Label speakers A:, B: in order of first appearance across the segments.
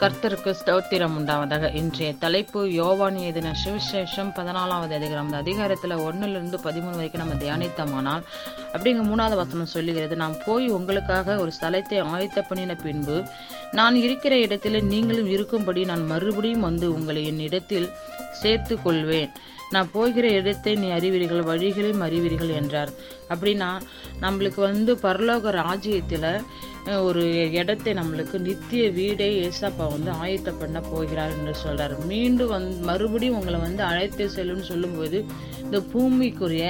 A: கர்த்தருக்கு ஸ்தோத்திரம் உண்டாவதாக. இன்றைய தலைப்பு யோவான் எதின சிவசேஷம் பதினாலாவது அதிகாரம். அந்த அதிகாரத்துல ஒண்ணுல பதிமூணு வரைக்கும் நம்ம தியானித்தமானால் அப்படிங்க மூணாவது வசனம் சொல்லுகிறது நாம் போய் உங்களுக்காக ஒரு ஸ்தலத்தை ஆயத்த பண்ணின பின்பு நான் இருக்கிற இடத்தில் நீங்களும் இருக்கும்படி நான் மறுபடியும் வந்து உங்களை என் இடத்தில் சேர்த்து கொள்வேன் நான் போகிற இடத்தை நீ அறிவீர்கள் வழிகளையும் அறிவீர்கள் என்றார். அப்படின்னா நம்மளுக்கு வந்து பரலோக ராஜ்யத்தில் ஒரு இடத்தை நம்மளுக்கு நித்திய வீடே ஏசப்பா வந்து ஆயத்தம் பண்ண போகிறார் என்று சொல்றார். மீண்டும் வந் மறுபடியும் உங்களை வந்து அழைத்து செல்லும்னு சொல்லும்போது இந்த பூமிக்குரிய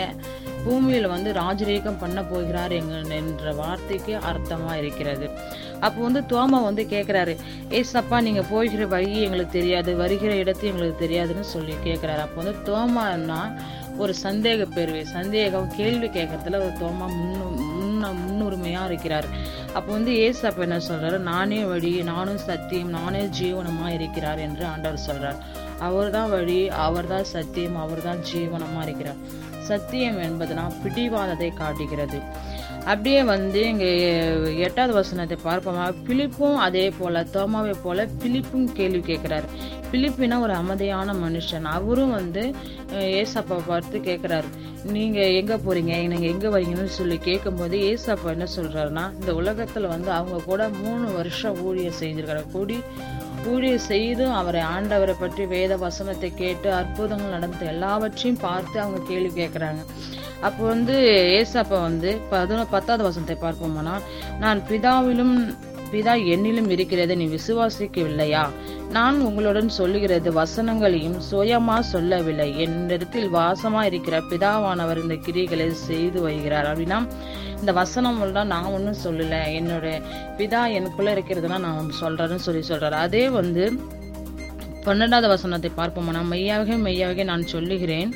A: பூமியில் வந்து ராஜரீகம் பண்ண போகிறார் எங்க என்ற வார்த்தைக்கு அர்த்தமாக இருக்கிறது. அப்போ வந்து தோமா வந்து கேட்குறாரு ஏசப்பா நீங்கள் போகிற வழி எங்களுக்கு தெரியாது வருகிற இடத்து எங்களுக்கு தெரியாதுன்னு சொல்லி கேட்குறாரு அப்போ வந்து தோமான்னா ஒரு சந்தேக பேர்வை சந்தேகம் கேள்வி கேட்கறதுல ஒரு தோமா முன்னு முன்ன முன்னுரிமையாக இருக்கிறார். அப்போ வந்து ஏசப்பா என்ன சொல்கிறாரு நானே வழி நானும் சத்தியம் நானே ஜீவனமாக இருக்கிறார் என்று ஆண்டவர் அவர் தான் வழி அவர்தான் சத்தியம் அவர் தான் ஜீவனமாக இருக்கிறார். சத்தியம் என்பதுனா பிடிவாதத்தை காட்டுகிறது. அப்படியே வந்து இங்கே எட்டாவது வசனத்தை பார்ப்போமா? பிலிப்பும் அதே போல தோமாவை போல பிலிப்பும் கேள்வி கேட்குறாரு. பிலிப்பினா ஒரு அமைதியான மனுஷன். அவரும் வந்து ஏசப்பா பார்த்து கேட்குறாரு. நீங்க எங்க போறீங்க? நீங்க எங்க வரீங்கன்னு சொல்லி கேட்கும்போது ஏசப்பா என்ன சொல்றாருன்னா இந்த உலகத்துல வந்து அவங்க கூட மூணு வருஷம் ஊழியம் செஞ்சிருக்காரு கூடி ஊழியம் செய்தும் அவரை ஆண்டவரை பற்றி வேத வசனத்தை கேட்டு அற்புதங்கள் நடந்த எல்லாவற்றையும் பார்த்து அவங்க கேள்வி கேட்குறாங்க. அப்போ வந்து ஏசப்பா வந்து பதினொ பத்தாவது வசனத்தை பார்ப்போம்னா நான் பிதாவிலும் பிதா என்னிலும் இருக்கிறது நீ விசுவாசிக்கவில்லையா? நான் உங்களுடன் சொல்லுகிறது வசனங்களையும் சுயமா சொல்லவில்லை. என்னிடத்தில் வாசமா இருக்கிற பிதாவானவர் இந்த கிரிகளை செய்து வருகிறார் அப்படின்னா இந்த வசனம் நான் ஒன்றும் சொல்லலை. என்னோட பிதா எனக்குள்ளே இருக்கிறதுனா நான் சொல்கிறேன்னு சொல்லி சொல்கிறார் அதே வந்து பன்னெண்டாவது வசனத்தை பார்ப்போம்? நான் மெய்யாகவே மெய்யாகவே நான் சொல்லுகிறேன்.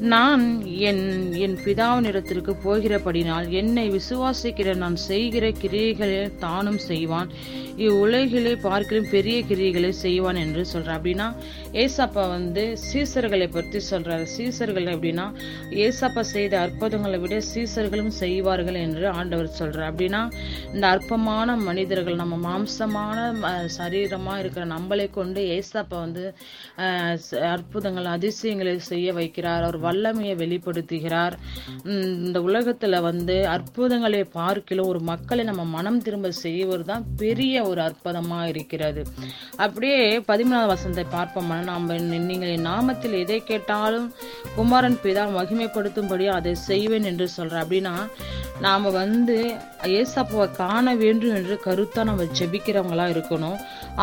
A: நான் என் என் பிதாவினிடத்திற்கு போகிறபடினால் என்னை விசுவாசிக்கிற நான் செய்கிற கிரியைகளை தானும் செய்வான். இவ்வுலகிலே பார்க்கலும் பெரிய கிரியைகளை செய்வான் என்று சொல்றான் அப்படின்னா ஏசப்பா வந்து சீசர்களை பற்றி சொல்றாரு. சீசர்கள் அப்படின்னா ஏசப்பா செய்த அற்புதங்களை விட சீசர்களும் செய்வார்கள் என்று ஆண்டவர் சொல்கிறார் அப்படின்னா இந்த அற்பமான மனிதர்கள் நம்ம மாம்சமான சரீரமா இருக்கிற நம்மளை கொண்டு ஏசப்பா வந்து அற்புதங்கள் அதிசயங்களை செய்ய வைக்கிறார். அவர் வல்லமையை வெளிப்படுத்துகிறார். இந்த உலகத்துல வந்து அற்புதங்களை பார்க்கலும் ஒரு மக்களை நம்ம மனம் திரும்ப செய்வது தான் பெரிய ஒரு அற்புதமா இருக்கிறது. அப்படியே பதிமூணாவது வசந்தை பார்ப்போம்னா நாம் நீங்கள் என் நாமத்தில் எதை கேட்டாலும் குமாரன் பிதா மகிமைப்படுத்தும்படி அதை செய்வேன் என்று சொல்ற அப்படின்னா நாம வந்து ஏசப்பாவை காண வேண்டும் என்று கருத்தா நம்ம ஜெபிக்கிறவங்களா இருக்கணும்.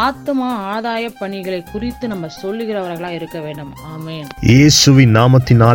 A: ஆத்மா ஆதாய பணிகளை குறித்து நம்ம சொல்லுகிறவர்களா இருக்க வேண்டும். ஆமேன்.
B: இயேசுவின் நாமத்தினால்